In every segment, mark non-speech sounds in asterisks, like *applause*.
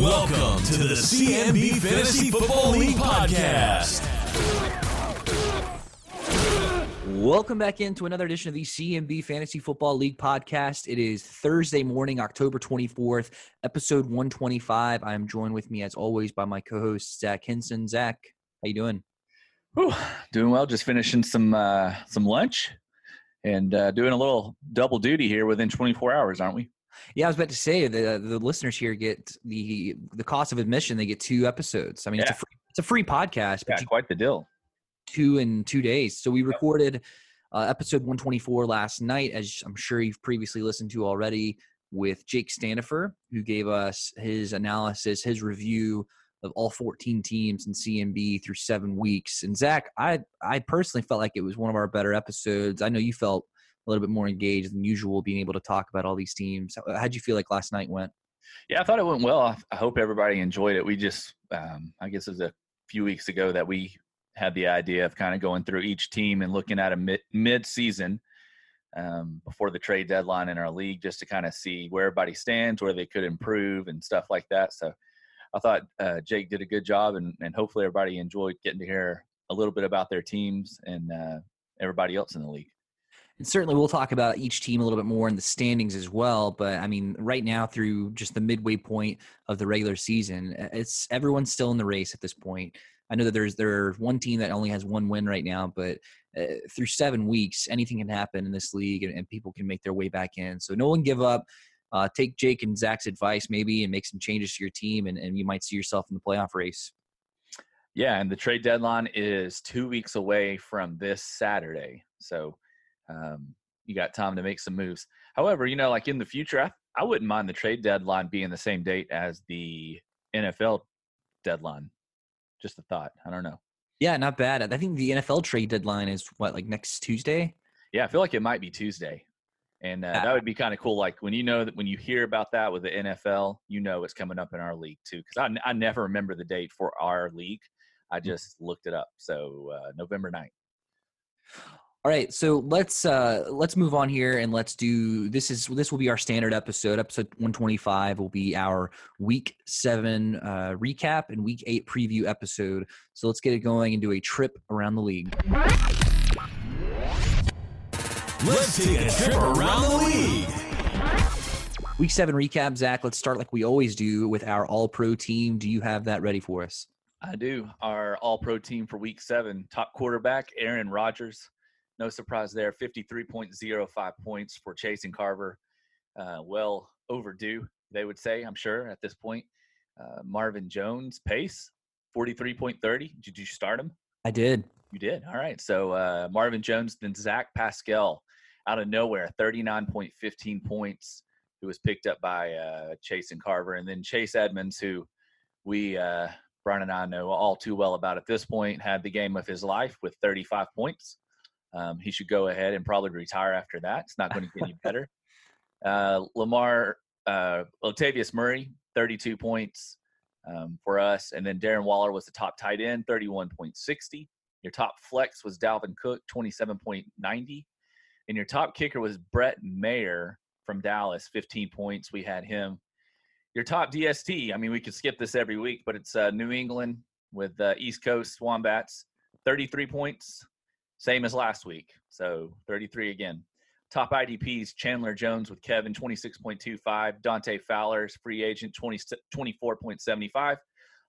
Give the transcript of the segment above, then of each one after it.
Welcome to the CMB Fantasy Football League podcast. Welcome back into another edition of the CMB Fantasy Football League podcast. It is Thursday morning, October 24th, episode 125. I'm joined with me, as always, by my co-host Zach Henson. Zach, how you doing? Whew, doing well. Just finishing some uh, some lunch and uh, doing a little double duty here within 24 hours, aren't we? Yeah, I was about to say the the listeners here get the the cost of admission. They get two episodes. I mean, it's a Yeah. free, it's a free podcast, but Yeah, quite the deal. two in two days. So we recorded uh, episode 124 last night, as I'm sure you've previously listened to already, with Jake Stanifer, who gave us his analysis, his review of all 14 teams in CMB through seven weeks. And Zach, I I personally felt like it was one of our better episodes. I know you felt a little bit more engaged than usual, being able to talk about all these teams. How- How'd you feel like last night went? Yeah, I thought it went well. I, hope everybody enjoyed it. We just, um, I guess it was a few weeks ago that we had the idea of kind of going through each team and looking at a mid season um, before the trade deadline in our league, just to kind of see where everybody stands, where they could improve, and stuff like that. So, I thought uh, Jake did a good job, and, and hopefully everybody enjoyed getting to hear a little bit about their teams and uh, everybody else in the league. And certainly we'll talk about each team a little bit more in the standings as well. But I mean, right now through just the midway point of the regular season, it's everyone's still in the race at this point. I know that there's there's one team that only has one win right now, but uh, through seven weeks, anything can happen in this league, and, and people can make their way back in. So no one give up. Uh, take Jake and Zach's advice maybe, and make some changes to your team, and, and you might see yourself in the playoff race. Yeah, and the trade deadline is two weeks away from this Saturday. So um, you got time to make some moves. However, you know, like in the future, I, I wouldn't mind the trade deadline being the same date as the NFL deadline. Just a thought. I don't know. Yeah, not bad. I think the NFL trade deadline is what like next Tuesday. Yeah, I feel like it might be Tuesday. And uh, Yeah. that would be kind of cool. Like when you know that when you hear about that with the NFL, you know it's coming up in our league too. Because I, I never remember the date for our league. I just looked it up. So uh, November 9th. All right, so let's uh let's move on here and let's do this is this will be our standard episode. Episode 125 will be our week 7 uh recap and week 8 preview episode. So let's get it going and do a trip around the league. Let's take a trip around the league. Week 7 recap, Zach, let's start like we always do with our all-pro team. Do you have that ready for us? I do. Our all pro team for week seven, top quarterback, Aaron Rodgers. No surprise there. 53.05 points for Chase and Carver. Uh, well overdue, they would say, I'm sure, at this point. Uh, Marvin Jones, pace, 43.30. Did you start him? I did. You did. All right. So uh, Marvin Jones, then Zach Pascal out of nowhere, 39.15 points, who was picked up by uh, Chase and Carver. And then Chase Edmonds, who we, uh, Brian and I know all too well about at this point, had the game of his life with 35 points. Um, he should go ahead and probably retire after that. It's not going to get any better. *laughs* Uh, Lamar, uh, Latavius Murray, 32 points um, for us. And then Darren Waller was the top tight end, 31.60. Your top flex was Dalvin Cook, 27.90. And your top kicker was Brett Maher from Dallas, 15 points. We had him. Your top DST, I mean, we could skip this every week, but it's uh, New England with uh, East Coast Wombats, 33 points, same as last week. So 33 again. Top IDPs, Chandler Jones with Kevin, 26.25. Dante Fowler's free agent, 20, 24.75.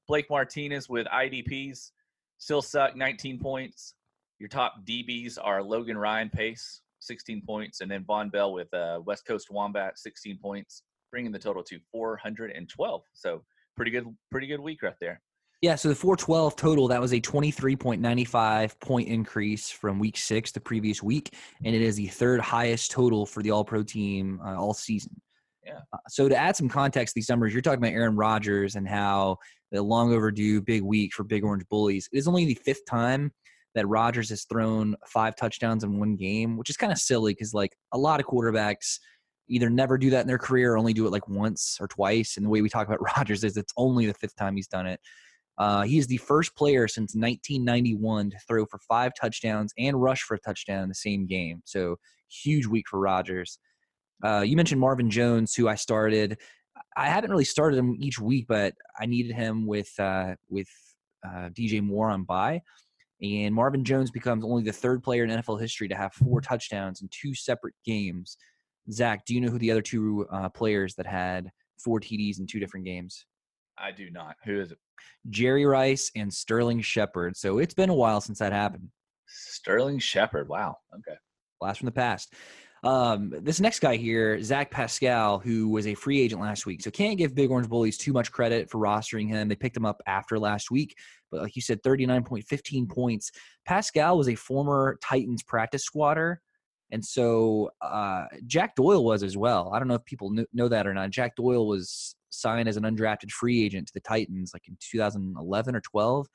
Blake Martinez with IDPs, still suck, 19 points. Your top DBs are Logan Ryan Pace, 16 points, and then Vonn Bell with uh, West Coast Wombat, 16 points, bringing the total to 412. So pretty good, pretty good week right there. Yeah, so the 412 total, that was a 23.95 point increase from week six the previous week. And it is the third highest total for the All Pro team uh, all season. Yeah. Uh, so to add some context to these numbers, you're talking about Aaron Rodgers and how the long overdue big week for Big Orange Bullies. It is only the fifth time that Rodgers has thrown five touchdowns in one game, which is kind of silly because, like, a lot of quarterbacks either never do that in their career or only do it like once or twice. And the way we talk about *laughs* Rodgers is it's only the fifth time he's done it. Uh, he is the first player since 1991 to throw for five touchdowns and rush for a touchdown in the same game. So huge week for Rodgers. Uh, you mentioned Marvin Jones, who I started. I haven't really started him each week, but I needed him with uh, with uh, DJ Moore on bye. And Marvin Jones becomes only the third player in NFL history to have four touchdowns in two separate games. Zach, do you know who the other two uh, players that had four TDs in two different games? I do not. Who is it? Jerry Rice and Sterling Shepard. So it's been a while since that happened. Sterling Shepard. Wow. Okay. Blast from the past. Um, this next guy here, Zach Pascal, who was a free agent last week. So can't give Big Orange Bullies too much credit for rostering him. They picked him up after last week, but like you said, 39.15 points. Pascal was a former Titans practice squatter. And so uh, Jack Doyle was as well. I don't know if people know that or not. Jack Doyle was signed as an undrafted free agent to the Titans like in 2011 or 12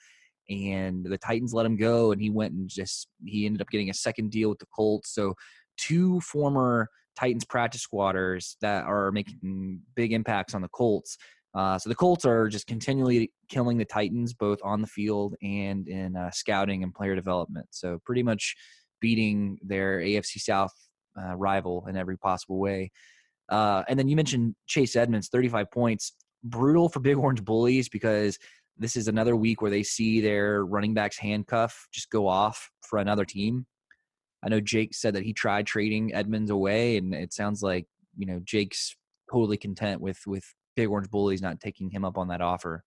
and the Titans let him go, and he went and just he ended up getting a second deal with the Colts. So two former Titans practice squatters that are making big impacts on the Colts. Uh, so the Colts are just continually killing the Titans, both on the field and in uh, scouting and player development. So pretty much beating their AFC South uh, rival in every possible way. Uh, and then you mentioned Chase Edmonds, 35 points. Brutal for Big Orange *laughs* Bullies because this is another week where they see their running back's handcuff just go off for another team. I know Jake said that he tried trading Edmonds away, and it sounds like you know Jake's totally content with with Big Orange Bullies not taking him up on that offer.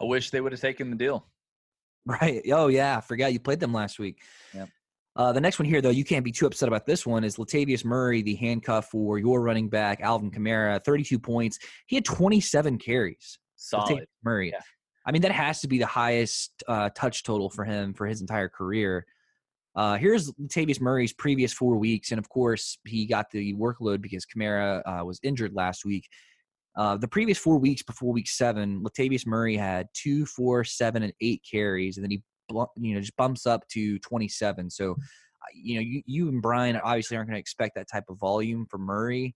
I wish they would have taken the deal. Right. Oh yeah, I forgot you played them last week. Yep. Uh, the next one here, though, you can't be too upset about this one. Is Latavius Murray, the handcuff for your running back, Alvin Kamara, 32 points. He had 27 carries. Solid. Latavius Murray. Yeah. I mean, that has to be the highest uh, touch total for him for his entire career. Uh, here's Latavius Murray's previous four weeks, and of course, he got the workload because Kamara uh, was injured last week. Uh, the previous four weeks before week seven, Latavius Murray had two, four, seven, and eight carries, and then he you know just bumps up to 27. So, uh, you know, you, you and Brian obviously aren't going to expect that type of volume from Murray.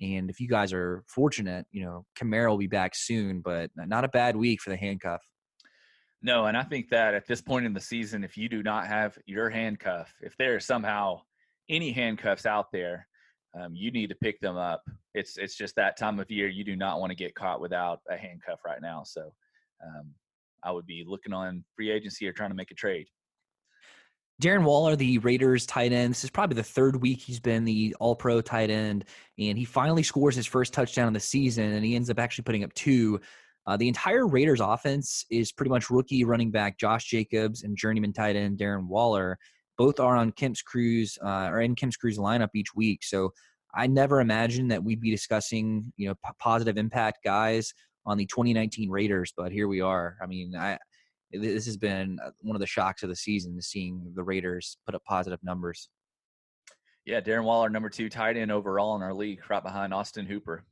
And if you guys are fortunate, you know, Kamara will be back soon, but not a bad week for the handcuff. No, and I think that at this point in the season, if you do not have your handcuff, if there is somehow any handcuffs out there, um, you need to pick them up. It's it's just that time of year. You do not want to get caught without a handcuff right now. So um, I would be looking on free agency or trying to make a trade. Darren Waller, the Raiders tight end, this is probably the third week he's been the all pro tight end, and he finally scores his first touchdown of the season, and he ends up actually putting up two. Uh, the entire Raiders offense is pretty much rookie running back Josh Jacobs and journeyman tight end Darren Waller. Both are on Kemp's Crew's uh, or in Kemp's Crew's lineup each week. So I never imagined that we'd be discussing you know p- positive impact guys on the 2019 Raiders, but here we are. I mean, I this has been uh, one of the shocks of the season, seeing the Raiders put up positive numbers. Yeah, Darren Waller, number two tight end overall in our league, right behind Austin Hooper.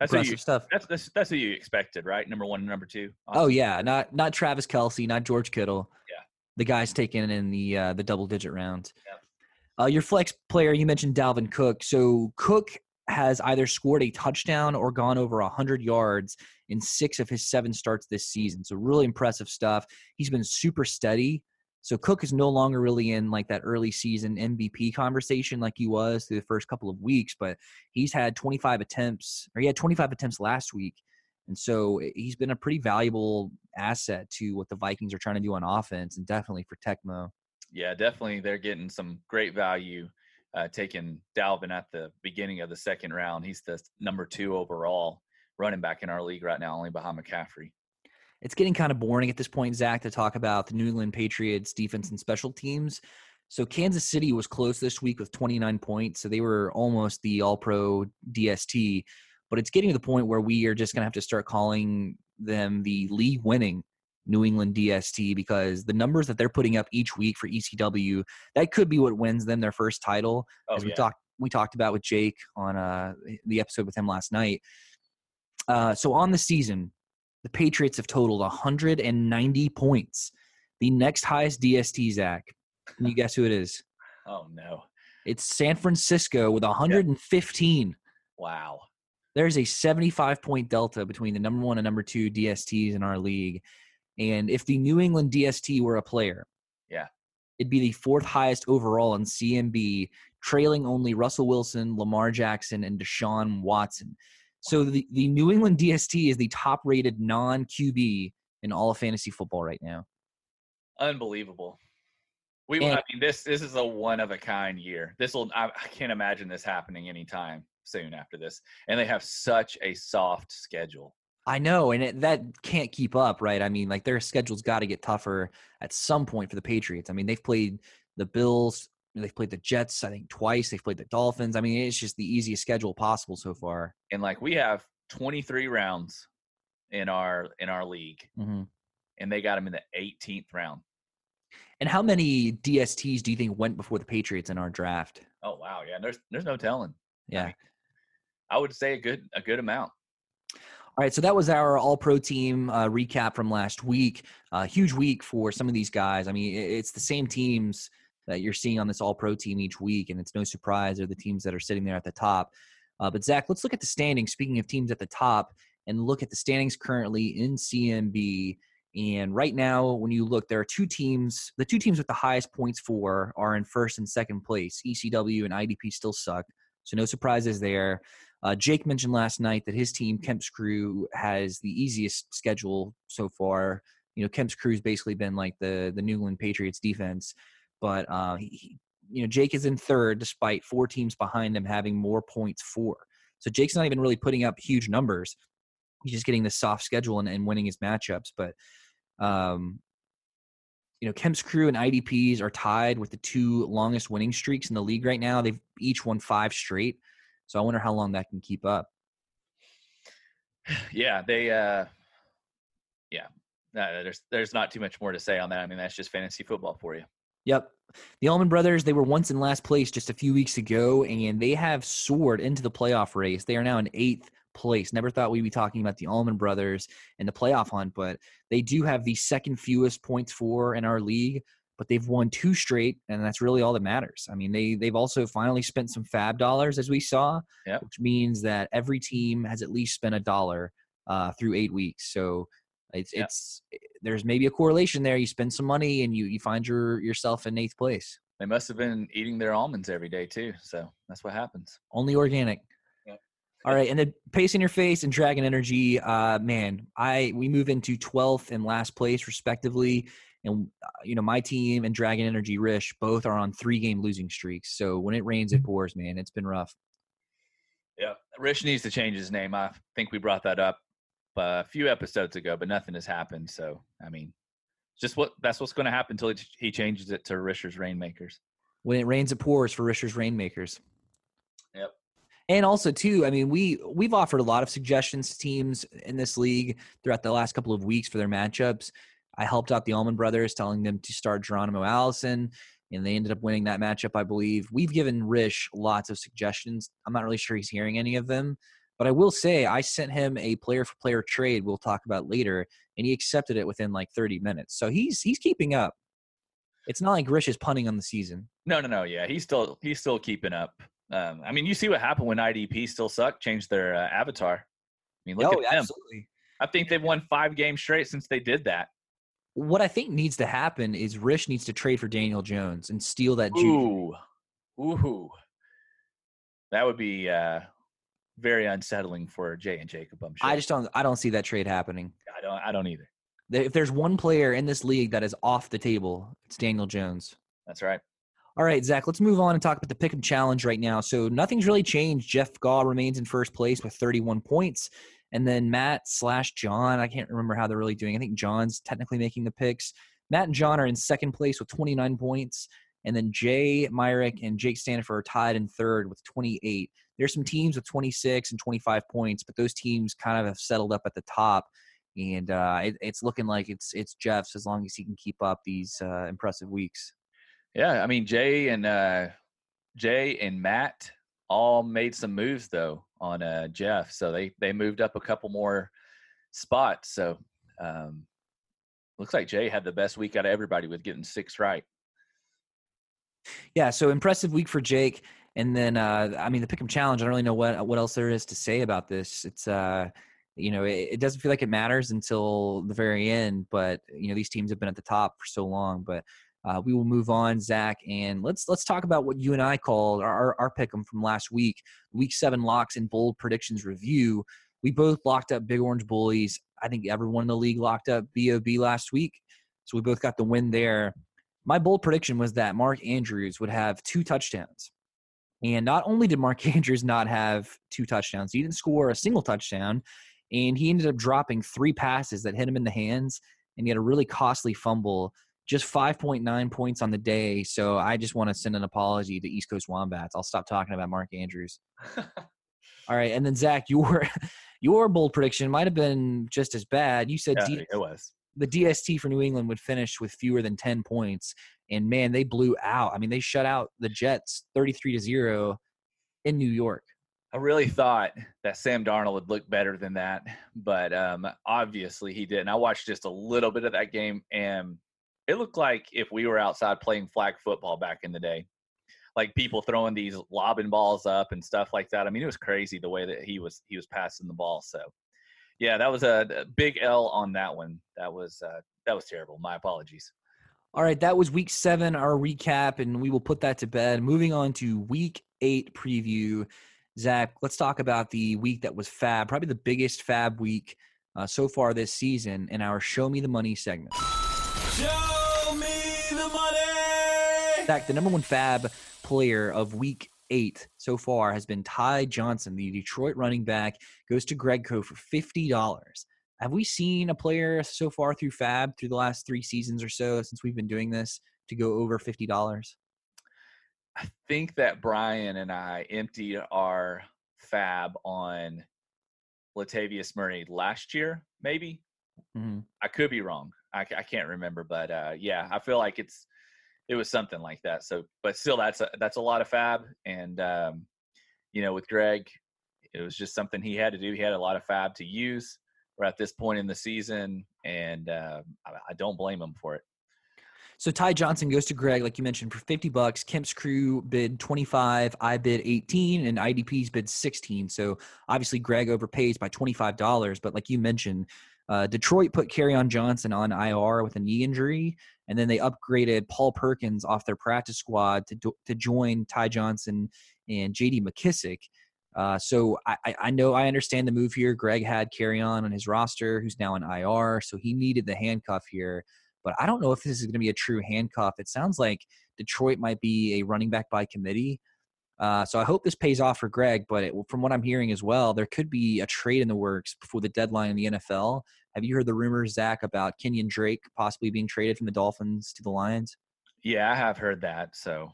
That's Impressive you, stuff. That's, that's that's who you expected, right? Number one, number two. Austin. Oh yeah, not not Travis Kelce, not George Kittle. Yeah, the guys taken in the uh, the double digit round. Yeah. Uh, your flex player, you mentioned Dalvin Cook. So Cook has either scored a touchdown or gone over 100 yards in six of his seven starts this season. So, really impressive stuff. He's been super steady. So, Cook is no longer really in like that early season MVP conversation like he was through the first couple of weeks, but he's had 25 attempts, or he had 25 attempts last week. And so, eh, he's been a pretty valuable asset to what the Vikings are trying to do on offense and definitely for Tecmo. Yeah, definitely. They're getting some great value uh, taking Dalvin at the beginning of the second round. He's the number two overall running back in our league right now, only behind McCaffrey. It's getting kind of boring at this point, Zach, to talk about the New England Patriots defense and special teams. So Kansas City was close this week with 29 points, so they were almost the All-Pro DST. But it's getting to the point where we are just going to have to start calling them the league-winning New England DST because the numbers that they're putting up each week for ECW that could be what wins them their first title. Oh, as we yeah. talked we talked about with Jake on uh, the episode with him last night. Uh, so on the season, the Patriots have totaled 190 points. The next highest DST, Zach. Can you guess who it is? *laughs* Oh no! It's San Francisco with 115. Wow. There's a 75 point delta between the number one and number two DSTs in our league. And if the New England DST were a player, Yeah. it'd be the fourth highest overall in CMB, trailing only Russell Wilson, Lamar Jackson, and Deshaun Watson. So the, the New England DST is the top rated non QB in all of fantasy football right now. Unbelievable. We, And- I mean, this this is a one of a kind year. This will, I, I can't imagine this happening anytime soon after this. And they have such a soft schedule. I know, and it, that can't keep up, right? I mean, like their schedule's got to get tougher at some point for the Patriots. I mean, they've played the Bills, they've played the Jets, I think twice. They've played the Dolphins. I mean, it's just the easiest schedule possible so far. And like we have 23 rounds in our in our league, hmm and they got them in the 18th round. And how many DSTs do you think went before the Patriots in our draft? Oh wow, yeah. There's there's no telling. Yeah. I would say a good a good amount. All right, so that was our All Pro team uh, recap from last week. Uh, huge week for some of these guys. I mean, it's the same teams that you're seeing on this All Pro team each week, and it's no surprise they're the teams that are sitting there at the top. Uh, but Zach, let's look at the standings. Speaking of teams at the top, and look at the standings currently in CMB. And right now, when you look, there are two teams. The two teams with the highest points for are in first and second place. ECW and IDP still suck, so no surprises there. Uh, Jake mentioned last night that his team, Kemp's Crew, has the easiest schedule so far. You know, Kemp's Crew's basically been like the the New England Patriots defense, but uh, he, you know Jake is in third despite four teams behind him having more points for. So Jake's not even really putting up huge numbers. He's just getting the soft schedule and, and winning his matchups. But um, you know, Kemp's Crew and IDPs are tied with the two longest winning streaks in the league right now. They've each won five straight. So I wonder how long that can keep up. Yeah, they uh yeah. Uh, there's there's not too much more to say on that. I mean, that's just fantasy football for you. Yep. The Allman Brothers, they were once in last place just a few weeks ago, and they have soared into the playoff race. They are now in eighth place. Never thought we'd be talking about the Allman Brothers in the playoff hunt, but they do have the second fewest points for in our league, but they've won two straight, and that's really all that matters. I mean, they they've also finally spent some fab dollars, as we saw, Yep. which means that every team has at least spent a dollar uh, through eight weeks. So it's Yep. it's there's maybe a correlation there. You spend some money and you you find your yourself in eighth place. They must have been eating their almonds every day too. So that's what happens. Only organic. Yep. All right, and then pace in your face and Dragon Energy. Uh, man, I we move into twelfth and last place respectively, and uh, you know my team and Dragon Energy Rish both are on three game losing streaks. So when it rains, it pours. Man, it's been rough. Yeah. Rich needs to change his name. I think we brought that up a few episodes ago, but nothing has happened. So I mean, just what that's what's going to happen until he, he changes it to Risher's Rainmakers. When it rains, it pours for Risher's Rainmakers. Yep. And also too, I mean, we we've offered a lot of suggestions to teams in this league throughout the last couple of weeks for their matchups. I helped out the Allman Brothers, telling them to start Geronimo Allison, and they ended up winning that matchup, I believe. We've given Rish lots of suggestions. I'm not really sure he's hearing any of them, but I will say I sent him a player for player trade we'll talk about later, and he accepted it within like 30 minutes. So he's he's keeping up. It's not like Rish is punting on the season. No, no, no. Yeah, he's still he's still keeping up. Um, I mean, you see what happened when IDP still suck, changed their uh, avatar. I mean, look oh, at them. absolutely. I think they've won five games straight since they did that. What I think needs to happen is Rish needs to trade for Daniel Jones and steal that juju. Ooh, ooh, that would be uh, very unsettling for Jay and Jacob. I'm sure. I just don't I don't see that trade happening. I don't, I don't either. If there's one player in this league that is off the table, it's Daniel Jones. That's right. All right, Zach, let's move on and talk about the Pick'em Challenge right now. So nothing's really changed. Jeff Gaw remains in first place with 31 points. And then Matt slash John, I can't remember how they're really doing. I think John's technically making the picks. Matt and John are in second place with 29 points. And then Jay Myrick and Jake Stanifer are tied in third with 28. There's some teams with 26 and 25 points, but those teams kind of have settled up at the top. And uh, it, it's looking like it's it's Jeff's as long as he can keep up these uh, impressive weeks. Yeah, I mean Jay and uh, Jay and Matt all made some moves though on uh, Jeff, so they they moved up a couple more spots. So um, looks like Jay had the best week out of everybody with getting six right. Yeah, so impressive week for Jake. And then uh I mean the Pick'em Challenge, I don't really know what what else there is to say about this. It's uh you know, it, it doesn't feel like it matters until the very end, but you know, these teams have been at the top for so long. But uh, we will move on, Zach, and let's let's talk about what you and I called our our pick'em from last week, week seven locks and bold predictions review. We both locked up Big Orange Bullies. I think everyone in the league locked up Bob last week, so we both got the win there. My bold prediction was that Mark Andrews would have two touchdowns. And not only did Mark *laughs* Andrews not have two touchdowns, he didn't score a single touchdown, and he ended up dropping three passes that hit him in the hands, and he had a really costly fumble. Just 5.9 points on the day. So I just want to send an apology to East Coast Wombats. I'll stop talking about Mark Andrews. *laughs* All right, and then Zach, *laughs* your your bold prediction might have been just as bad. You said Yeah, D- it was. The DST for New England would finish with fewer than 10 points. And man, they blew out. I mean, they shut out the Jets 33 to 0 in New York. I really thought that Sam Darnold would look better than that, but um, obviously he didn't. I watched just a little bit of that game, and it looked like if we were outside playing flag football back in the day, like people throwing these lobbing balls up and stuff like that. I mean, it was crazy the way that he was he was passing the ball. So, yeah, that was a, a big L on that one. That was uh, that was terrible. My apologies. All right, that was week seven, our recap, and we will put that to bed. Moving on to week eight preview. Zach, let's talk about the week that was fab, probably the biggest fab week uh, so far this season in our Show Me the Money segment. Show me the money. Zach, the number one fab player of week eight so far has been Ty Johnson, the Detroit running back, goes to Gregco for $50. Have we seen a player so far through fab through the last three seasons or so since we've been doing this to go over $50? I think that Brian and I emptied our fab on Latavius Murray last year, maybe. Mhm. I could be wrong. I, I can't remember, but uh, yeah, I feel like it's it was something like that. So, but still, that's a, that's a lot of fab, and um, you know, with Greg, it was just something he had to do. He had a lot of fab to use. We're at this point in the season, and uh, I, I don't blame him for it. So Ty Johnson goes to Greg, like you mentioned, for 50 bucks. Kemp's crew bid 25, I bid 18, and IDP's bid 16. So obviously Greg overpays by $25. But like you mentioned, uh, Detroit put on Johnson on IR with a knee injury, and then they upgraded Paul Perkins off their practice squad to to join Ty Johnson and J.D. McKissic. Uh, so I, I- know I understand the move here. Greg had Kerryon on his roster, who's now in IR, so he needed the handcuff here but I don't know if this is going to be a true handcuff. It sounds like Detroit might be a running back by committee. Uh, so I hope this pays off for Greg. But it, from what I'm hearing as well, there could be a trade in the works before the deadline in the NFL. Have you heard the rumors, Zach, about Kenyan Drake possibly being traded from the Dolphins to the Lions? Yeah, I have heard that. So,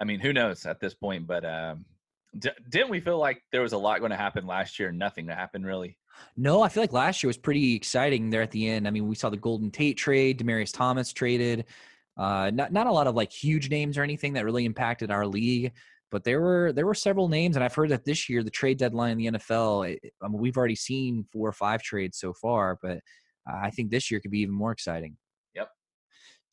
I mean, who knows at this point? But um, d- didn't we feel like there was a lot going to happen last year? and Nothing happened really. No, I feel like last year was pretty exciting there at the end. I mean, we saw the Golden Tate trade, Demaryius Thomas traded. Uh, not not a lot of like huge names or anything that really impacted our league, but there were there were several names, and I've heard that this year the trade deadline in the NFL. it- I mean, we've already seen four or five trades so far, but I think this year could be even more exciting. Yep.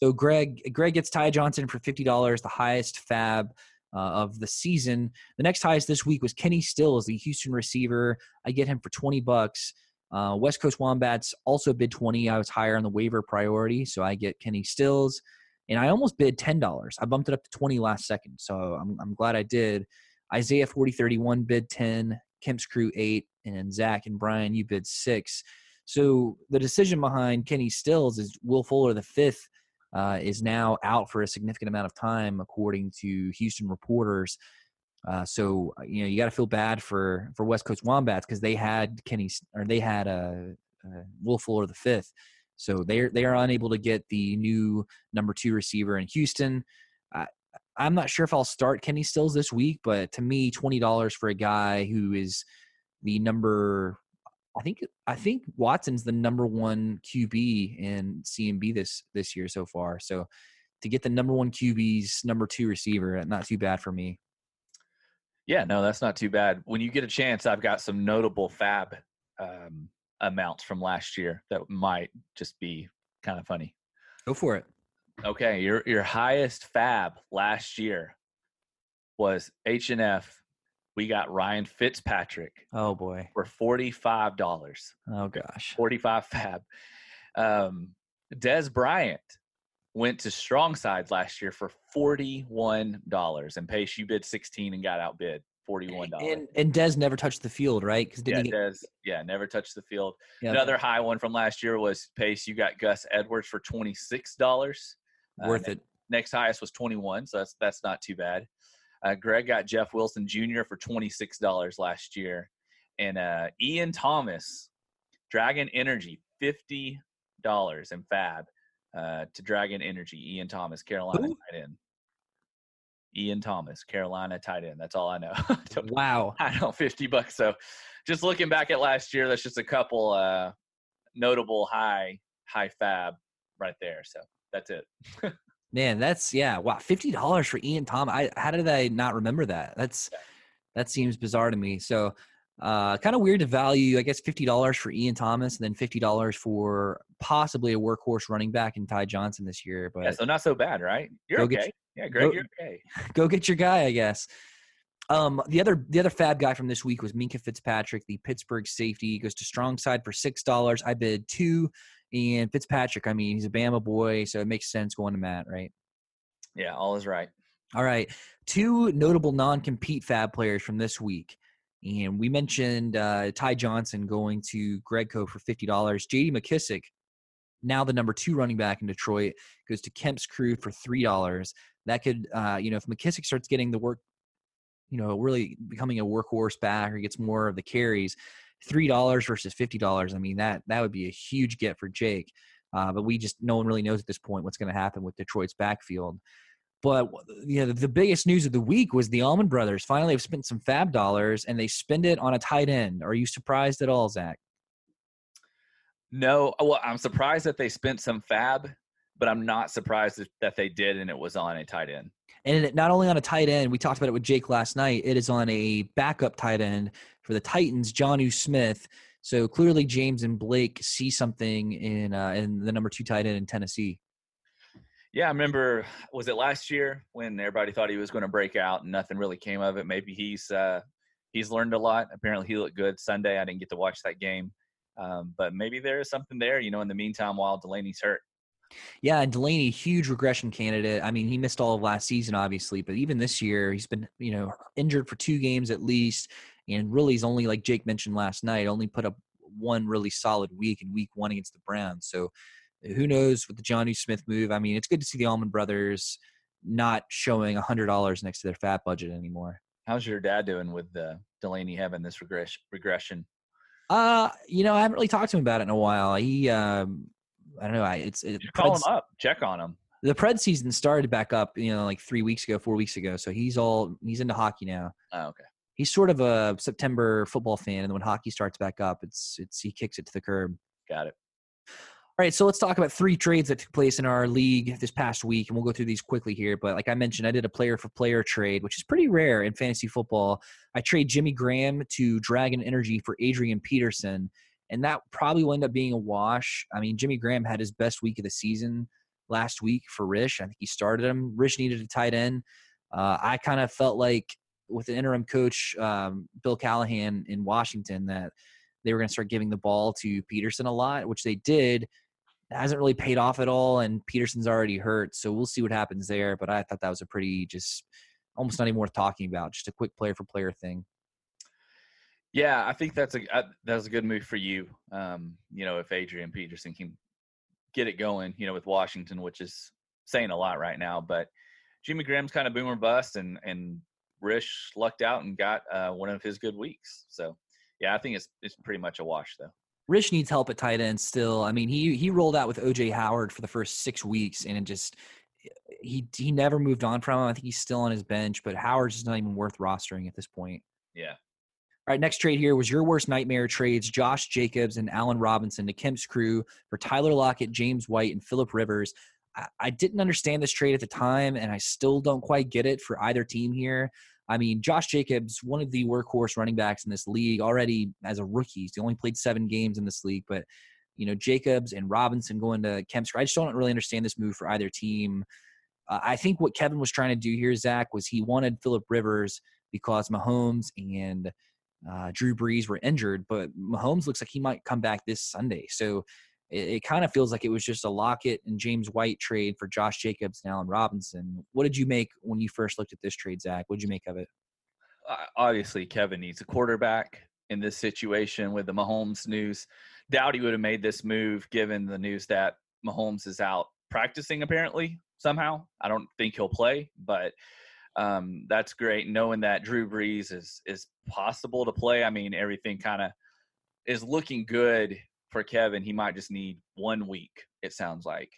So Greg Greg gets Ty Johnson for fifty dollars, the highest fab uh, of the season. The next highest this week was Kenny Stills, the Houston receiver. I get him for 20 bucks. Uh, West Coast Wombats also bid 20. I was higher on the waiver priority, so I get Kenny Stills. And I almost bid $10. I bumped it up to 20 last second, so I'm, I'm glad I did. Isaiah 4031 bid 10, Kemp's crew 8, and Zach and Brian, you bid 6. So the decision behind Kenny Stills is Will Fuller, the fifth, uh, is now out for a significant amount of time, according to Houston reporters. Uh, so you know you got to feel bad for for West Coast Wombats because they had Kenny or they had a uh, uh, Will Fuller the fifth, so they're they are unable to get the new number two receiver in Houston. I, I'm not sure if I'll start Kenny Stills this week, but to me, twenty dollars for a guy who is the number. I think I think Watson's the number one QB in CMB this this year so far. So to get the number one QB's number two receiver, not too bad for me. Yeah, no, that's not too bad. When you get a chance, I've got some notable fab um, amounts from last year that might just be kind of funny. Go for it. Okay, your your highest fab last year was H and F. We got Ryan Fitzpatrick Oh boy. for forty five dollars. Oh gosh. Forty five fab. Um, Dez Bryant went to strong sides last year for $41 and pace you bid 16 and got outbid $41 And and Dez never touched the field, right? Because yeah, get, Dez, yeah never touched the field. Yeah, another high one from last year was pace you got gus edwards for $26 Uh, worth it. next highest was 21 so that's that's not too bad. Uh, greg got jeff wilson jr for $26 last year. And uh, ian thomas dragon energy $50 in fab uh, to dragon energy ian thomas carolina tight end ian thomas carolina tight end that's all i know *laughs* Wow. i know 50 bucks so just looking back at last year that's just a couple uh, notable high high fab right there so that's it *laughs* Man, that's yeah. Wow, fifty dollars for Ian Thomas. I how did I not remember that? That's that seems bizarre to me. So, uh, kind of weird to value. I guess fifty dollars for Ian Thomas, and then fifty dollars for possibly a workhorse running back in Ty Johnson this year. But Yeah, so not so bad, right? You're okay. Yeah, Greg, go- you're okay. *laughs* go get your guy, I guess. Um, the other the other fab guy from this week was Minkah Fitzpatrick, the Pittsburgh safety. He goes to strong side for six dollars. I bid two, and Fitzpatrick. I mean, he's a Bama boy, so it makes sense going to Matt, right? Yeah, all is right. All right, two notable non-compete fab players from this week, and we mentioned uh, Ty Johnson going to Gregco for fifty dollars. J.D. McKissic, now the number two running back in Detroit, goes to Kemp's Crew for three dollars. That could, uh, you know, if McKissic starts getting the work, you know, really becoming a workhorse back or gets more of the carries, three dollars versus fifty dollars. I mean, that that would be a huge get for Jake. Uh, but we just no one really knows at this point what's going to happen with Detroit's backfield. But you know, the biggest news of the week was the Allman Brothers finally have spent some fab dollars and they spend it on a tight end. Are you surprised at all, Zach? No, well, I'm surprised that they spent some fab, but I'm not surprised that- they did and it was on a tight end. And it, not only on a tight end, we talked about it with Jake last night. It is on a backup tight end for the Titans, Jonnu Smith. So clearly, James and Blake see something in uh, in the number two tight end in Tennessee. Yeah, I remember. Was it last year when everybody thought he was going to break out and nothing really came of it? Maybe he's uh, he's learned a lot. Apparently, he looked good Sunday. I didn't get to watch that game, um, but maybe there is something there. You know, in the meantime, while Delanie's hurt. Yeah, and Delanie, huge regression candidate. I mean, he missed all of last season, obviously, but even this year, he's been you know injured for two games at least, and really, he's only like Jake mentioned last night, only put up one really solid week in Week One against the Browns. So, who knows with the Jonnu Smith move? I mean, it's good to see the Allman Brothers not showing a hundred dollars next to their fat budget anymore. How's your dad doing with uh, Delanie having this regress- regression? Uh, you know, I haven't really talked to him about it in a while. He, um, I don't know. I it's it, call him up, check on him. the Pred season started back up, you know, like three weeks ago, four weeks ago. So he's all he's into hockey now. Oh, okay. He's sort of a September football fan, and when hockey starts back up, it's it's he kicks it to the curb. Got it. All right, so let's talk about three trades that took place in our league this past week, and we'll go through these quickly here. But like I mentioned, I did a player for player trade, which is pretty rare in fantasy football. I trade Jimmy Graham to Dragon Energy for Adrian Peterson, and that probably will end up being a wash. I mean, Jimmy Graham had his best week of the season last week for Rish. I think he started him. Rish needed a tight end. Uh, I kind of felt like with the interim coach um, Bill Callahan in Washington that they were going to start giving the ball to Peterson a lot, which they did. Hasn't really paid off at all, and Peterson's already hurt, so we'll see what happens there. But I thought that was a pretty just almost not even worth talking about, just a quick player for player thing. Yeah, I think that's a uh, that's a good move for you. Um, you know, if Adrian Peterson can get it going, you know, with Washington, which is saying a lot right now. But Jimmy Graham's kind of boomer bust, and and Rish lucked out and got uh, one of his good weeks. So yeah, I think it's it's pretty much a wash though. Rich needs help at tight end still. I mean, he he rolled out with OJ Howard for the first six weeks, and it just he he never moved on from him. I think he's still on his bench, but Howard's just not even worth rostering at this point. Yeah. All right, next trade here was your worst nightmare trades: Josh Jacobs and Allen Robinson to Kemp's crew for Tyler Lockett, James White, and Philip Rivers. I, I didn't understand this trade at the time, and I still don't quite get it for either team here. I mean, Josh Jacobs, one of the workhorse running backs in this league, already as a rookie. He only played seven games in this league, but you know, Jacobs and Robinson going to Kemp's. I just don't really understand this move for either team. Uh, I think what Kevin was trying to do here, Zach, was he wanted Philip Rivers because Mahomes and uh, Drew Brees were injured, but Mahomes looks like he might come back this Sunday. So it, it kind of feels like it was just a Lockett and James White trade for Josh Jacobs and Allen Robinson. What did you make when you first looked at this trade, Zach? What did you make of it? Uh, obviously, Kevin needs a quarterback in this situation with the Mahomes news. Doubt he would have made this move given the news that Mahomes is out practicing apparently somehow. I don't think he'll play, but um, that's great knowing that Drew Brees is is possible to play. I mean, everything kind of is looking good for Kevin. He might just need one week. It sounds like,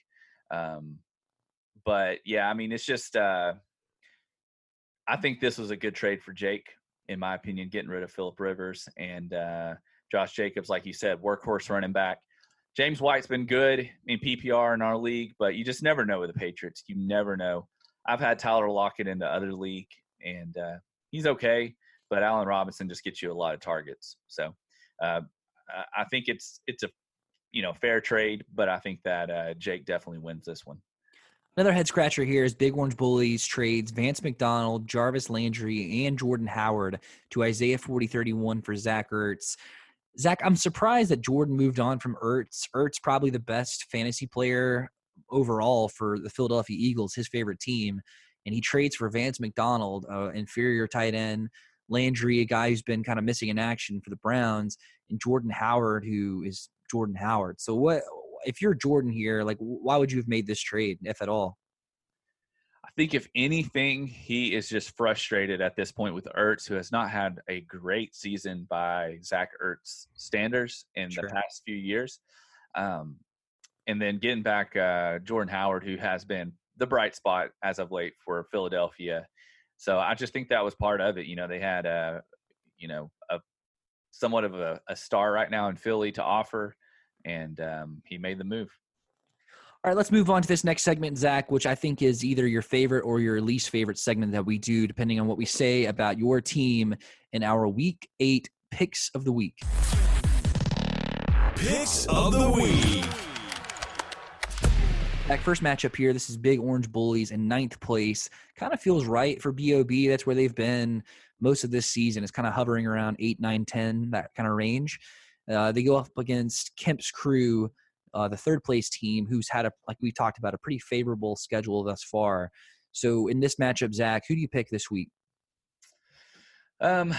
um, but yeah, I mean, it's just. Uh, I think this was a good trade for Jake, in my opinion, getting rid of Philip Rivers and uh, Josh Jacobs, like you said, workhorse running back. James White's been good in PPR in our league, but you just never know with the Patriots. You never know. I've had Tyler Lockett in the other league, and uh, he's okay, but Allen Robinson just gets you a lot of targets. So uh, I think it's it's a you know fair trade, but I think that uh, Jake definitely wins this one. Another head scratcher here is Big Orange Bullies trades Vance McDonald, Jarvis Landry, and Jordan Howard to Isaiah 4031 for Zach Ertz. Zach, I'm surprised that Jordan moved on from Ertz. Ertz probably the best fantasy player overall for the Philadelphia Eagles, his favorite team, and he trades for Vance McDonald, uh, inferior tight end, Landry, a guy who's been kind of missing in action for the Browns, and Jordan Howard, who is Jordan Howard. So what if you're Jordan here, like why would you have made this trade, if at all? I think if anything, he is just frustrated at this point with Ertz, who has not had a great season by Zach Ertz standards in sure. the past few years. Um, and then getting back uh, Jordan Howard, who has been the bright spot as of late for Philadelphia. So I just think that was part of it. You know, they had a, you know, a somewhat of a, a star right now in Philly to offer, and um, he made the move. All right, let's move on to this next segment, Zach, which I think is either your favorite or your least favorite segment that we do, depending on what we say about your team in our Week Eight picks of the week. Picks of the week. That first matchup here, this is Big Orange Bullies in ninth place. Kind of feels right for BOB. That's where they've been most of this season. It's kind of hovering around 8, 9, 10, that kind of range. Uh, they go up against Kemp's crew, uh, the third place team, who's had a, like we talked about, a pretty favorable schedule thus far. So in this matchup, Zach, who do you pick this week? Um,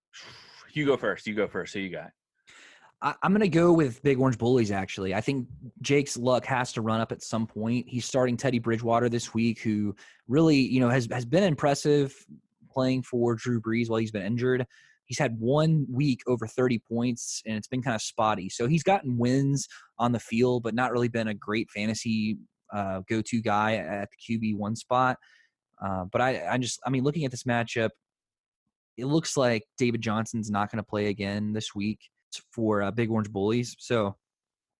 *sighs* you go first. You go first. Who you got? I, am going to go with Big Orange Bullies, actually. I think Jake's luck has to run up at some point. He's starting Teddy Bridgewater this week, who really, you know, has, has been impressive playing for Drew Brees while he's been injured. He's had one week over 30 points, and it's been kind of spotty. So he's gotten wins on the field, but not really been a great fantasy uh, go to guy at the QB one spot. Uh, but I, I just, I mean, looking at this matchup, it looks like David Johnson's not going to play again this week for uh, Big Orange Bullies. So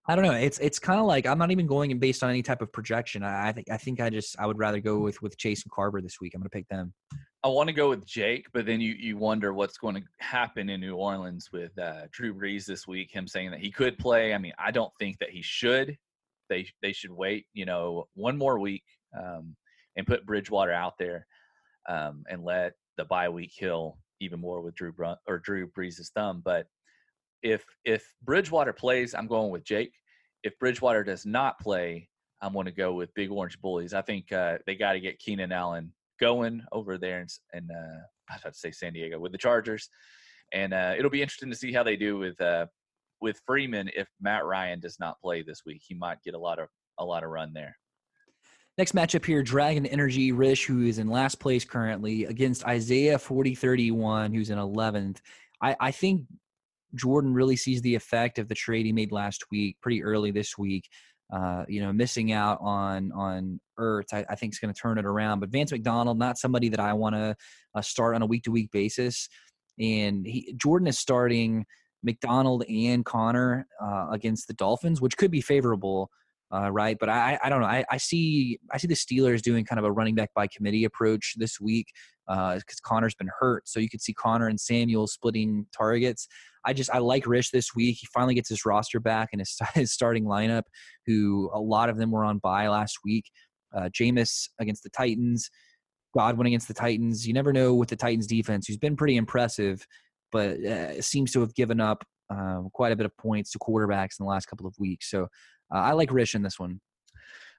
I don't know. It's it's kind of like I'm not even going based on any type of projection. I, I, think I think I just I would rather go with with Chase and Carver this week. I'm going to pick them. I want to go with Jake, but then you you wonder what's going to happen in New Orleans with uh, Drew Brees this week. Him saying that he could play. I mean, I don't think that he should. They they should wait. You know, one more week um, and put Bridgewater out there um, and let the bye week kill even more with Drew Brunt or Drew Brees' thumb. But if if Bridgewater plays, I'm going with Jake. If Bridgewater does not play, I'm going to go with Big Orange Bullies. I think uh, they got to get Keenan Allen going over there and, in uh, I was about to say San Diego with the Chargers, and uh, it'll be interesting to see how they do with uh, with Freeman if Matt Ryan does not play this week. He might get a lot of a lot of run there. Next matchup here, Dragon Energy Rish, who is in last place currently, against Isaiah 4031, who's in 11th. I, I think Jordan really sees the effect of the trade he made last week, pretty early this week. Uh, you know, missing out on on Ertz, I, I think is going to turn it around. But Vance McDonald, not somebody that I want to uh, start on a week to week basis. And he, Jordan is starting McDonald and Conner uh, against the Dolphins, which could be favorable, uh, right? But I, I don't know. I, I see I see the Steelers doing kind of a running back by committee approach this week because uh, Conner's been hurt. So you could see Conner and Samuel splitting targets. I just I like Rich this week. He finally gets his roster back and his, *laughs* his starting lineup, who a lot of them were on bye last week. Uh, Jameis against the Titans, Godwin against the Titans. You never know with the Titans defense, who's been pretty impressive, but uh, seems to have given up um, quite a bit of points to quarterbacks in the last couple of weeks. So uh, I like Rish in this one.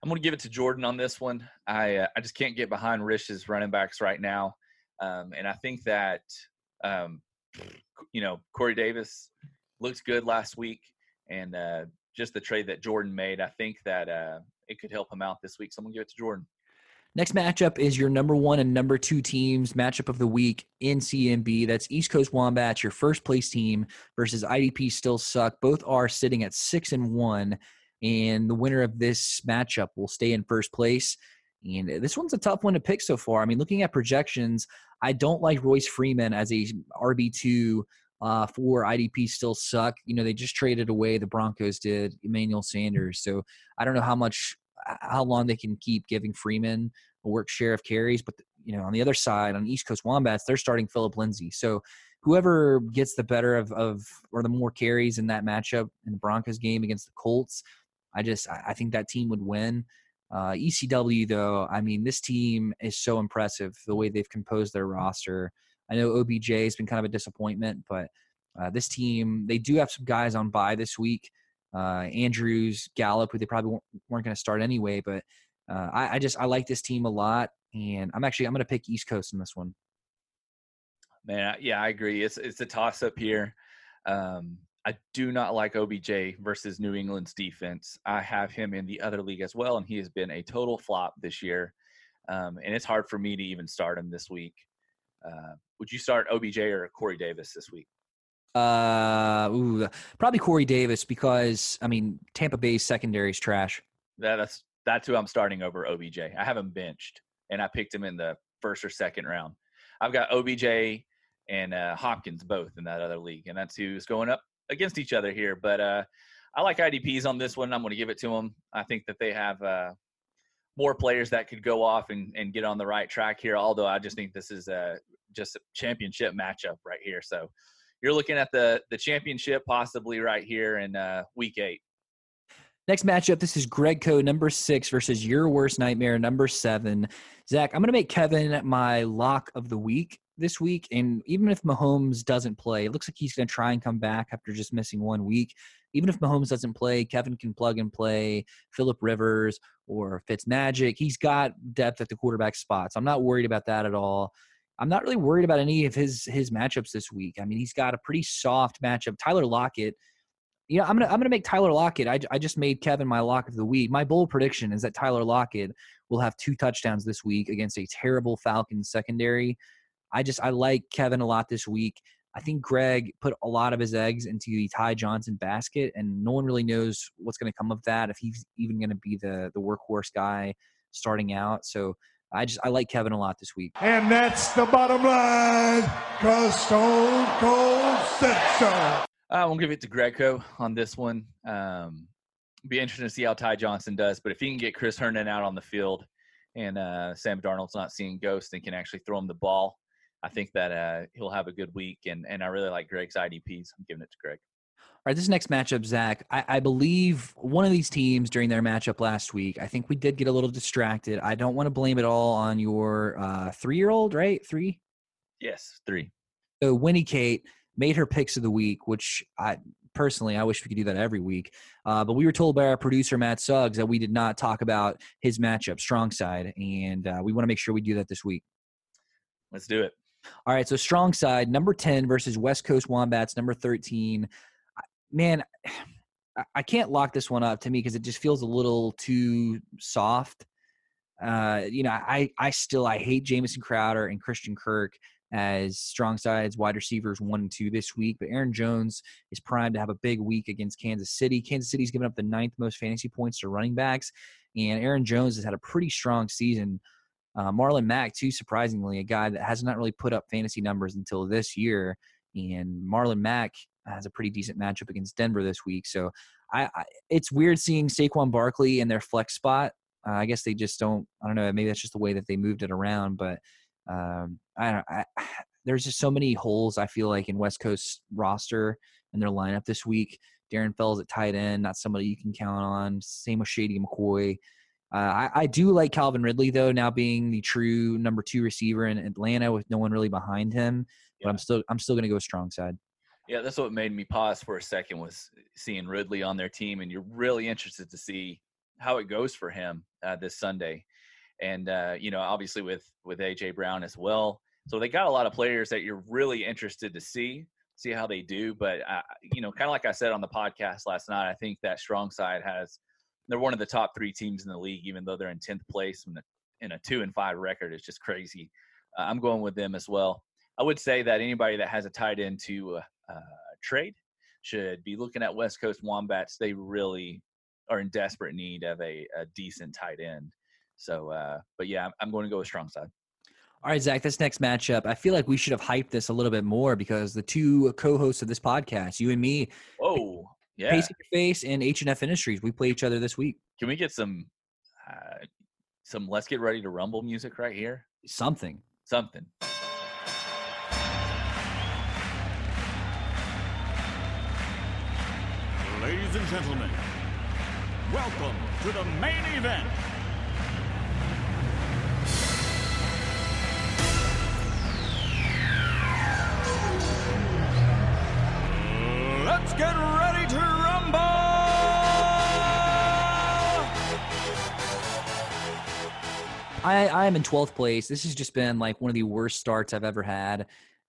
I'm going to give it to Jordan on this one. I uh, I just can't get behind Rish's running backs right now, um, and I think that um, you know Corey Davis looked good last week, and uh, just the trade that Jordan made, I think that uh, it could help him out this week. So I'm going to give it to Jordan. Next matchup is your number one and number two teams matchup of the week in CMB. That's East Coast Wombats, your first place team, versus IDP Still Suck. Both are sitting at six and one, and the winner of this matchup will stay in first place. And this one's a tough one to pick so far. I mean, looking at projections, I don't like Royce Freeman as a RB two uh, for IDP still suck. You know, they just traded away the Broncos did Emmanuel Sanders, so I don't know how much how long they can keep giving Freeman a work share of carries. But you know, on the other side, on East Coast Wombats, they're starting Philip Lindsay. So whoever gets the better of, of or the more carries in that matchup in the Broncos game against the Colts, I just I think that team would win. Uh, ECW though, I mean, this team is so impressive the way they've composed their roster. I know OBJ has been kind of a disappointment, but uh, this team they do have some guys on bye this week. Uh, Andrews, Gallup, who they probably weren't going to start anyway, but uh, I, I, just I like this team a lot, and I'm actually I'm going to pick East Coast in this one. Man, yeah, I agree. It's it's a toss up here. Um, I do not like OBJ versus New England's defense. I have him in the other league as well, and he has been a total flop this year. Um, and it's hard for me to even start him this week. Uh, would you start OBJ or Corey Davis this week? Uh, ooh, probably Corey Davis because I mean Tampa Bay's secondary is trash. That, that's that's who I'm starting over OBJ. I have him benched, and I picked him in the first or second round. I've got OBJ and uh, Hopkins both in that other league, and that's who's going up against each other here. But uh, I like IDPs on this one. I'm going to give it to them. I think that they have uh, more players that could go off and, and get on the right track here. Although I just think this is a just a championship matchup right here. So you're looking at the the championship possibly right here in uh, week eight. Next matchup, this is Greg Co number six versus your worst nightmare number seven. Zach, I'm going to make Kevin my lock of the week this week. And even if Mahomes doesn't play, it looks like he's going to try and come back after just missing one week. Even if Mahomes doesn't play, Kevin can plug and play Philip Rivers or Fitzmagic. He's got depth at the quarterback spot. I'm not worried about that at all. I'm not really worried about any of his his matchups this week. I mean, he's got a pretty soft matchup. Tyler Lockett. Yeah, I'm gonna I'm gonna make Tyler Lockett. I, I just made Kevin my lock of the week. My bold prediction is that Tyler Lockett will have two touchdowns this week against a terrible Falcons secondary. I just I like Kevin a lot this week. I think Greg put a lot of his eggs into the Ty Johnson basket, and no one really knows what's going to come of that. If he's even going to be the the workhorse guy starting out, so I just I like Kevin a lot this week. And that's the bottom line, cause Stone Cold said so. I won't give it to Greco on this one. Um, be interesting to see how Ty Johnson does, but if he can get Chris Herndon out on the field and uh, Sam Darnold's not seeing ghosts and can actually throw him the ball, I think that uh, he'll have a good week. And and I really like Greg's IDPs. I'm giving it to Greg. All right, this next matchup, Zach. I, I, believe one of these teams during their matchup last week. I think we did get a little distracted. I don't want to blame it all on your uh, three-year-old, right? Three. Yes, three. So Winnie Kate made her picks of the week, which I personally I wish we could do that every week. Uh, but we were told by our producer Matt Suggs that we did not talk about his matchup, strong side, and uh, we want to make sure we do that this week. Let's do it. All right, so strong side number ten versus West Coast Wombats number thirteen man, I can't lock this one up to me because it just feels a little too soft. Uh, you know, I I still I hate Jamison Crowder and Christian Kirk as strong sides wide receivers one and two this week. But Aaron Jones is primed to have a big week against Kansas City. Kansas City's given up the ninth most fantasy points to running backs, and Aaron Jones has had a pretty strong season. Uh, Marlon Mack, too, surprisingly, a guy that has not really put up fantasy numbers until this year. And Marlon Mack has a pretty decent matchup against Denver this week. So I, I it's weird seeing Saquon Barkley in their flex spot. Uh, I guess they just don't. I don't know. Maybe that's just the way that they moved it around. But um, I don't. I, *sighs* there's just so many holes. I feel like in West Coast roster and their lineup this week. Darren Fells at tight end, not somebody you can count on. Same with Shady McCoy. Uh, I, I, do like Calvin Ridley though, now being the true number two receiver in Atlanta with no one really behind him. But. I'm still I'm still going to go strong side. Yeah, that's what made me pause for a second was seeing Ridley on their team, and you're really interested to see how it goes for him uh, this Sunday. And uh, you know, obviously with with AJ Brown as well. So they got a lot of players that you're really interested to see see how they do. But uh, you know, kind of like I said on the podcast last night, I think that strong side has they're one of the top three teams in the league, even though they're in tenth place and in a two and five record is just crazy. Uh, I'm going with them as well. I would say that anybody that has a tight end to uh, uh, trade should be looking at West Coast Wombats. They really are in desperate need of a, a decent tight end. So, uh, but yeah, I'm, I'm going to go with strong side. All right, Zach, this next matchup, I feel like we should have hyped this a little bit more because the two co-hosts of this podcast, you and me, oh yeah, Face Your Face and H and F Industries, we play each other this week. Can we get some, uh, some Let's Get Ready to Rumble music right here? Something. Something. Ladies and gentlemen, welcome to the main event. Get ready to rumble! I, I am in 12th place. This has just been like one of the worst starts I've ever had.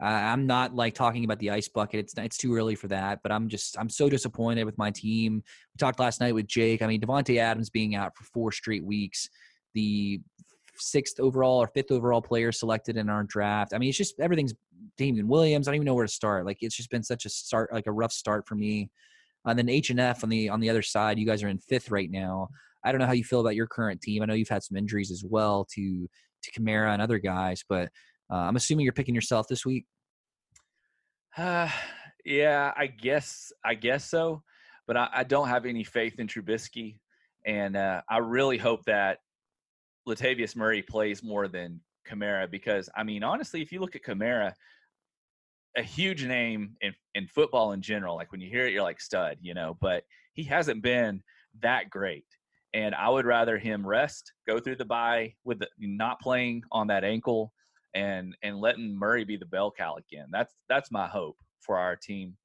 Uh, I'm not like talking about the ice bucket. It's it's too early for that. But I'm just I'm so disappointed with my team. We talked last night with Jake. I mean, Davante Adams being out for four straight weeks. The sixth overall or fifth overall player selected in our draft. I mean, it's just everything's Damien Williams. I don't even know where to start. Like it's just been such a start, like a rough start for me. And then H and F on the on the other side, you guys are in fifth right now. I don't know how you feel about your current team. I know you've had some injuries as well to to Kamara and other guys, but uh, I'm assuming you're picking yourself this week. Uh, *sighs* yeah, I guess I guess so, but I, I don't have any faith in Trubisky, and uh, I really hope that Latavius Murray plays more than Kamara because I mean honestly, if you look at Kamara, a huge name in in football in general, like when you hear it, you're like stud, you know, but he hasn't been that great. And I would rather him rest, go through the bye with the, not playing on that ankle, and and letting Murray be the bell cow again. That's that's my hope for our team.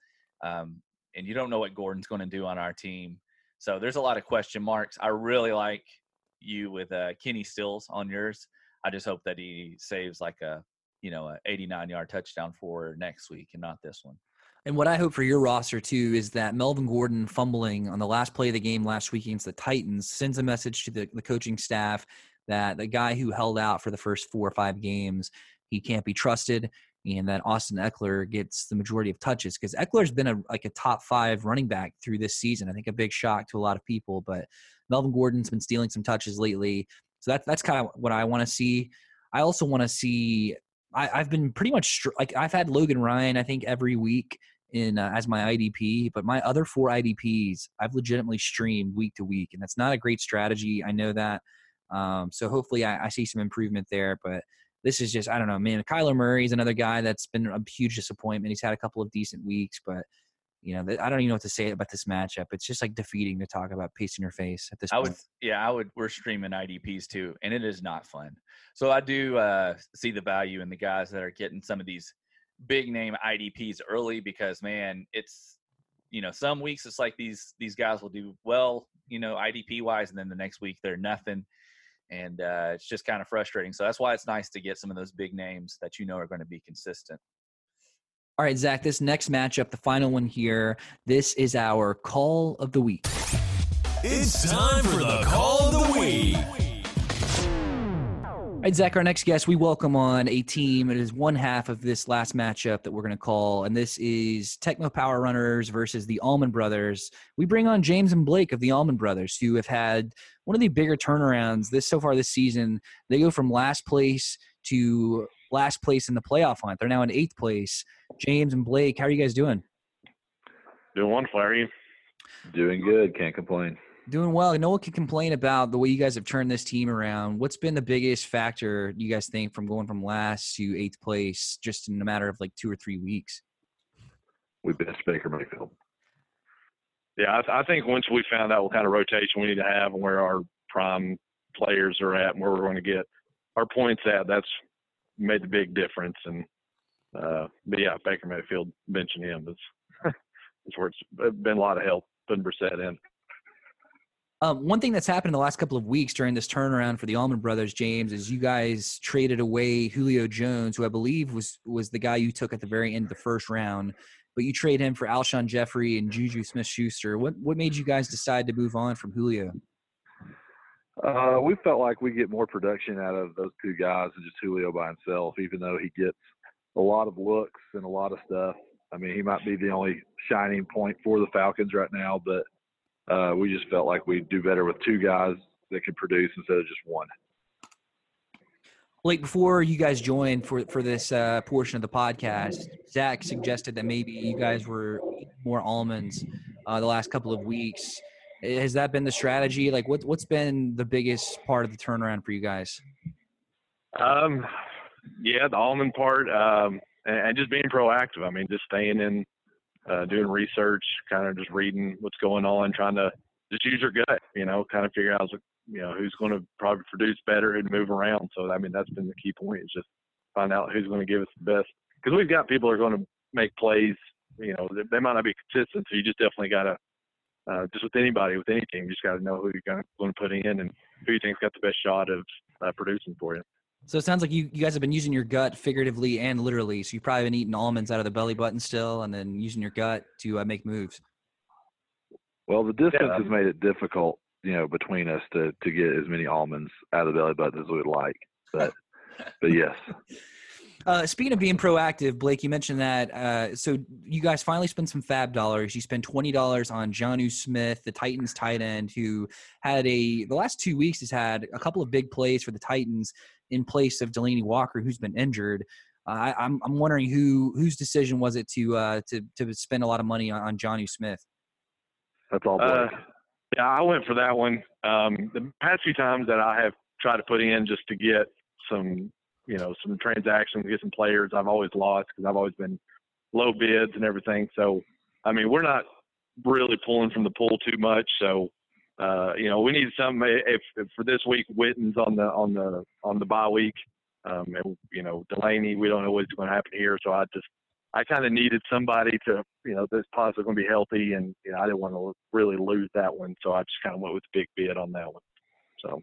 Um, and you don't know what Gordon's going to do on our team, so there's a lot of question marks. I really like you with uh, Kenny Stills on yours. I just hope that he saves like a you know a 89 yard touchdown for next week and not this one. And what I hope for your roster too is that Melvin Gordon fumbling on the last play of the game last week against the Titans sends a message to the, the coaching staff that the guy who held out for the first four or five games, he can't be trusted, and that Austin Ekeler gets the majority of touches because Ekeler's been a like a top five running back through this season. I think a big shock to a lot of people, but Melvin Gordon's been stealing some touches lately, so that's that's kind of what I want to see. I also want to see. I, have been pretty much like I've had Logan Ryan. I think every week in uh, as my IDP, but my other four IDPs I've legitimately streamed week to week, and that's not a great strategy. I know that. Um, so hopefully I, I, see some improvement there. But this is just I don't know, man. Kyler Murray is another guy that's been a huge disappointment. He's had a couple of decent weeks, but you know I don't even know what to say about this matchup. It's just like defeating to talk about pace in your face at this. I point. would, yeah, I would. We're streaming IDPs too, and it is not fun. So I do uh, see the value in the guys that are getting some of these big name IDPs early because man, it's you know some weeks it's like these these guys will do well, you know, IDP wise, and then the next week they're nothing and uh, it's just kind of frustrating. So that's why it's nice to get some of those big names that you know are going to be consistent. All right, Zach, this next matchup, the final one here, this is our call of the week. It's time for the call of the week. All right, Zach, our next guest, we welcome on a team. It is one half of this last matchup that we're going to call, and this is Tecmo Power Runners versus the Allman Brothers. We bring on James and Blake of the Allman Brothers, who have had one of the bigger turnarounds this so far this season. They go from last place to last place in the playoff hunt. They're now in eighth place. James and Blake, how are you guys doing? Doing wonderful. How are you? Doing good. Can't complain. Doing well. No one can complain about the way you guys have turned this team around. What's been the biggest factor you guys think from going from last to eighth place just in a matter of like two or three weeks? We best Baker Mayfield. Yeah, I, I think once we found out what kind of rotation we need to have and where our prime players are at and where we're going to get our points at, that's made the big difference. And uh, but yeah, Baker Mayfield mentioned him. *laughs* It's where it's been a lot of help putting Brissett in. Um, one thing that's happened in the last couple of weeks during this turnaround for the Allman Brothers, James, is you guys traded away Julio Jones, who I believe was was the guy you took at the very end of the first round, but you trade him for Alshon Jeffery and Juju Smith-Schuster. What what made you guys decide to move on from Julio? Uh, we felt like we get more production out of those two guys than just Julio by himself, even though he gets a lot of looks and a lot of stuff. I mean, he might be the only shining point for the Falcons right now, but uh, we just felt like we'd do better with two guys that could produce instead of just one. Blake, before you guys joined for for this uh, portion of the podcast, Zach suggested that maybe you guys were more almonds uh, the last couple of weeks. Has that been the strategy? Like, what what's been the biggest part of the turnaround for you guys? Um, yeah, the almond part, um, and, and just being proactive. I mean, just staying in, uh, doing research, kind of just reading what's going on, trying to just use your gut. You know, kind of figure out you know who's going to probably produce better and move around. So I mean, that's been the key point is just find out who's going to give us the best. Because we've got people who are going to make plays. You know, they might not be consistent, so you just definitely got to. Uh, just with anybody, with any team, you just got to know who you're going to put in and who you think's got the best shot of uh, producing for you. So it sounds like you, you guys have been using your gut figuratively and literally. So you've probably been eating almonds out of the belly button still, and then using your gut to uh, make moves. Well, the distance Yeah. has made it difficult, you know, between us to to get as many almonds out of the belly button as we would like. But but yes, *laughs* Uh, speaking of being proactive, Blake, you mentioned that. Uh, so you guys finally spent some fab dollars. You spent twenty dollars on Jonnu Smith, the Titans tight end, who had a the last two weeks has had a couple of big plays for the Titans in place of Delanie Walker, who's been injured. Uh, I, I'm I'm wondering who whose decision was it to uh, to to spend a lot of money on, on Jonnu Smith. that's all. Blake. Uh, yeah, I went for that one. Um, the past few times that I have tried to put in just to get some, you know, some transactions, get some players, I've always lost because I've always been low bids and everything. So, I mean, we're not really pulling from the pool too much. So, uh, you know, we need some. If, if for this week, Witten's on the on the on the bye week, um, and you know, Delanie, we don't know what's going to happen here. So I just I kind of needed somebody to, you know, that's possibly going to be healthy, and you know, I didn't want to really lose that one, so I just kind of went with the big bid on that one. So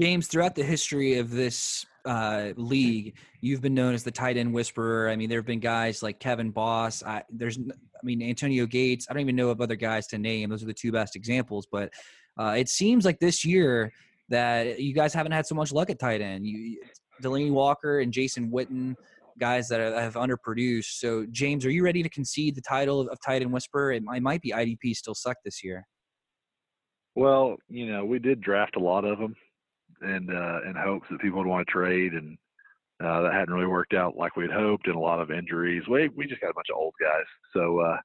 James, throughout the history of this uh, league, you've been known as the tight end whisperer. I mean, there have been guys like Kevin Boss. I, there's, I mean, Antonio Gates. I don't even know of other guys to name. Those are the two best examples. But uh, it seems like this year that you guys haven't had so much luck at tight end. You, Delanie Walker and Jason Witten, guys that have underproduced. So, James, are you ready to concede the title of, of tight end whisperer? It, might- might be IDP still suck this year. Well, you know, we did draft a lot of them, and uh, in hopes that people would want to trade, and uh, that hadn't really worked out like we'd hoped, and a lot of injuries. We we just got a bunch of old guys, so uh,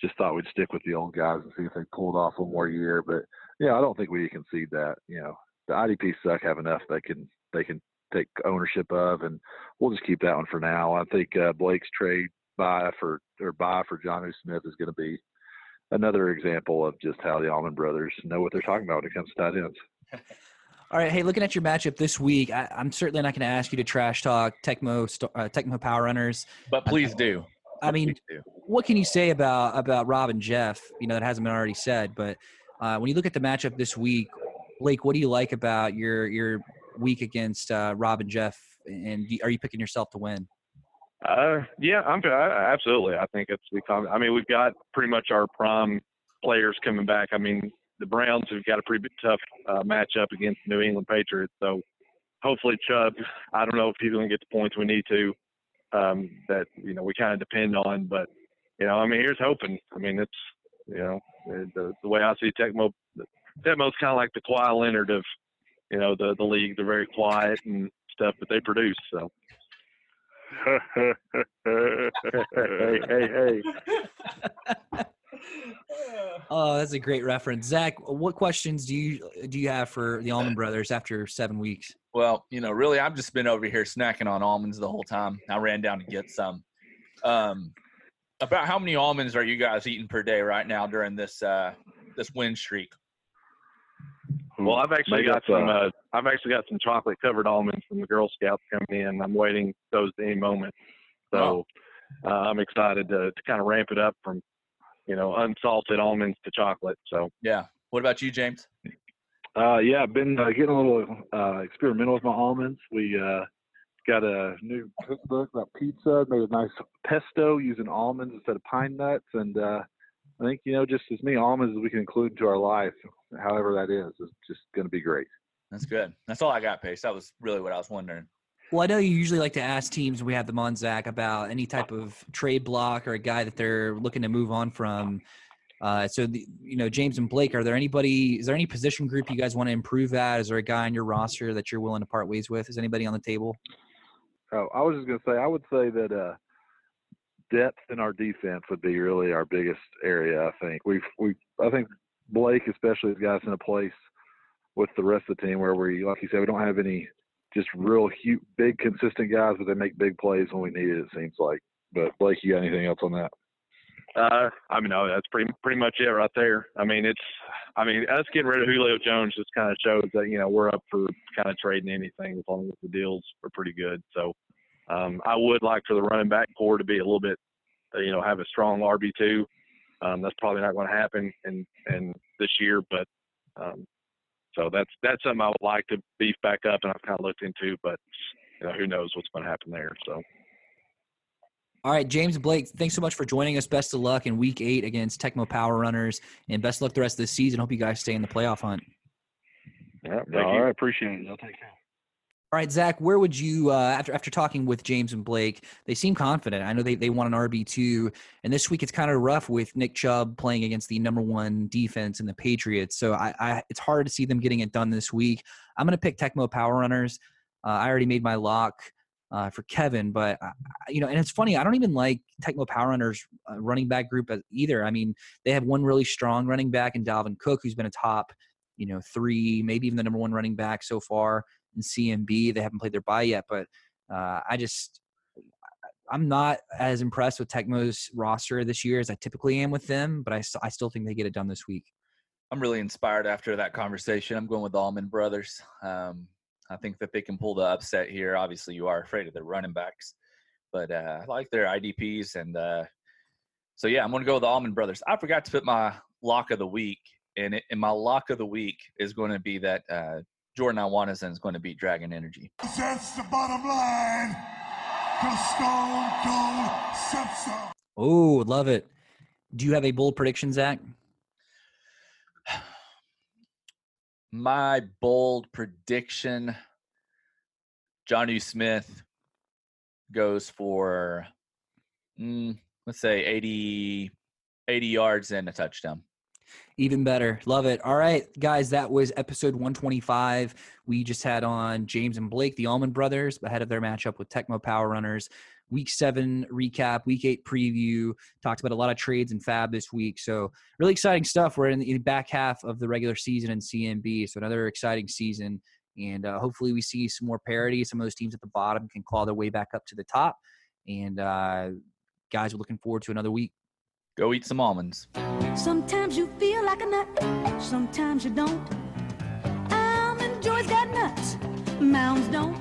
just thought we'd stick with the old guys and see if they pulled off one more year. But yeah, I don't think we concede that. You know, the IDP suck have enough they can they can take ownership of, and we'll just keep that one for now. I think uh, Blake's trade buy for or buy for John Smith is going to be another example of just how the Almond brothers know what they're talking about when it comes to tight ends. *laughs* All right, hey, looking at your matchup this week, I, I'm certainly not going to ask you to trash talk Tecmo st- uh, Tecmo Power Runners. But please do. I mean, do. what can you say about about Rob and Jeff? You know, that hasn't been already said, but uh, when you look at the matchup this week, Blake, what do you like about your your week against uh, Rob and Jeff? And do- are you picking yourself to win? Uh, yeah, I'm I, absolutely. I think it's become. I mean, we've got pretty much our prime players coming back. I mean, the Browns have got a pretty tough uh, matchup against New England Patriots. So hopefully, Chubb. I don't know if he's going to get the points we need to. Um, that you know we kind of depend on, but you know, I mean, here's hoping. I mean, it's you know the the way I see Tecmo. Tecmo's kind of like the Kawhi Leonard of you know the the league. They're very quiet and stuff, but they produce. So. *laughs* hey, hey, hey. *laughs* *laughs* Oh, that's a great reference, Zach. What questions do you do you have for the Allman Brothers after seven weeks? Well, you know, really, I've just been over here snacking on almonds the whole time. I ran down to get some. Um, about how many almonds are you guys eating per day right now during this uh, this win streak? Well, I've actually Make got some. uh, Uh, I've actually got some chocolate covered almonds from the Girl Scouts coming in. I'm waiting those any moment. So uh, I'm excited to, to kind of ramp it up from you know unsalted almonds to chocolate. So Yeah. What about you, James? Uh, yeah, I've been uh, getting a little uh, experimental with my almonds. We uh, got a new cookbook about pizza. Made a nice pesto using almonds instead of pine nuts, and uh, I think you know just as many almonds as we can include into our life, however that is, is just going to be great. That's good. That's all I got, Pace. That was really what I was wondering. Well, I know you usually like to ask teams we have them on Zach about any type of trade block or a guy that they're looking to move on from. Uh, so, the, you know, James and Blake, are there anybody? Is there any position group you guys want to improve at? Is there a guy on your roster that you're willing to part ways with? Is anybody on the table? Oh, I was just to say, I would say that uh, depth in our defense would be really our biggest area. I think we've we I think Blake especially has got us in a place with the rest of the team where we, like you said, we don't have any just real huge, big, consistent guys, but they make big plays when we need it. It seems like. But Blake, you got anything else on that? Uh, I mean, no, that's pretty pretty much it right there. I mean, it's, I mean, us getting rid of Julio Jones just kind of shows that you know we're up for kind of trading anything as long as the deals are pretty good. So, um, I would like for the running back core to be a little bit, uh, you know, have a strong RB two. Um, that's probably not going to happen in in this year, but um, so that's that's something I would like to beef back up, and I've kind of looked into, but you know, who knows what's going to happen there. So. All right, James Blake, thanks so much for joining us. Best of luck in week eight against Tecmo Power Runners, and best of luck the rest of the season. Hope you guys stay in the playoff hunt. Yeah, thank All you. right, appreciate it. I'll take care. All right, Zach, where would you, uh, after after talking with James and Blake, they seem confident. I know they, they want an RB2, and this week it's kind of rough with Nick Chubb playing against the number one defense in the Patriots. So I, I it's hard to see them getting it done this week. I'm going to pick Tecmo Power Runners. Uh, I already made my lock uh, for Kevin, but, uh, you know, and it's funny, I don't even like Tecmo Power Runners uh, running back group either. I mean, they have one really strong running back in Dalvin Cook, who's been a top, you know, three, maybe even the number one running back so far in CMB. They haven't played their bye yet, but uh, I just I'm not as impressed with Tecmo's roster this year as I typically am with them. But I, I still think they get it done this week. I'm really inspired after that conversation. I'm going with the Allman Brothers. Um, I think that they can pull the upset here. Obviously, you are afraid of their running backs, but uh, I like their IDPs. And uh, so, yeah, I'm going to go with the Allman Brothers. I forgot to put my lock of the week, and, it, and my lock of the week is going to be that uh, Jordan Iwanison is going to beat Dragon Energy. That's the bottom line. Cause Stone Cold said so. Oh, love it. Do you have a bold prediction, Zach? *sighs* My bold prediction Jonnu Smith goes for, mm, let's say, 80, 80 yards and a touchdown. Even better. Love it. All right, guys, that was episode 125. We just had on James and Blake, the Allman Brothers, ahead of their matchup with Tecmo Power Runners. Week seven recap, week eight preview. Talked about a lot of trades and fab this week. So, really exciting stuff. We're in the back half of the regular season in CMB. So, another exciting season. And uh, hopefully, we see some more parity. Some of those teams at the bottom can claw their way back up to the top. And, uh, guys, we're looking forward to another week. Go eat some almonds. Sometimes you feel like a nut, sometimes you don't. Almond Joy's got nuts, mounds don't.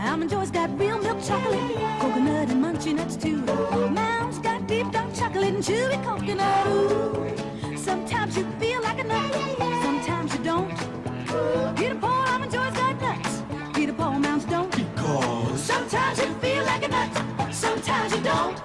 Almond Joy's got real milk chocolate, coconut and munchy nuts too. Mounds got deep dark chocolate and chewy coconut. Ooh. Sometimes you feel like a nut, sometimes you don't. Peter Paul, Almond Joy's got nuts. Peter Paul, mounds don't. Because sometimes you feel like a nut, sometimes you don't.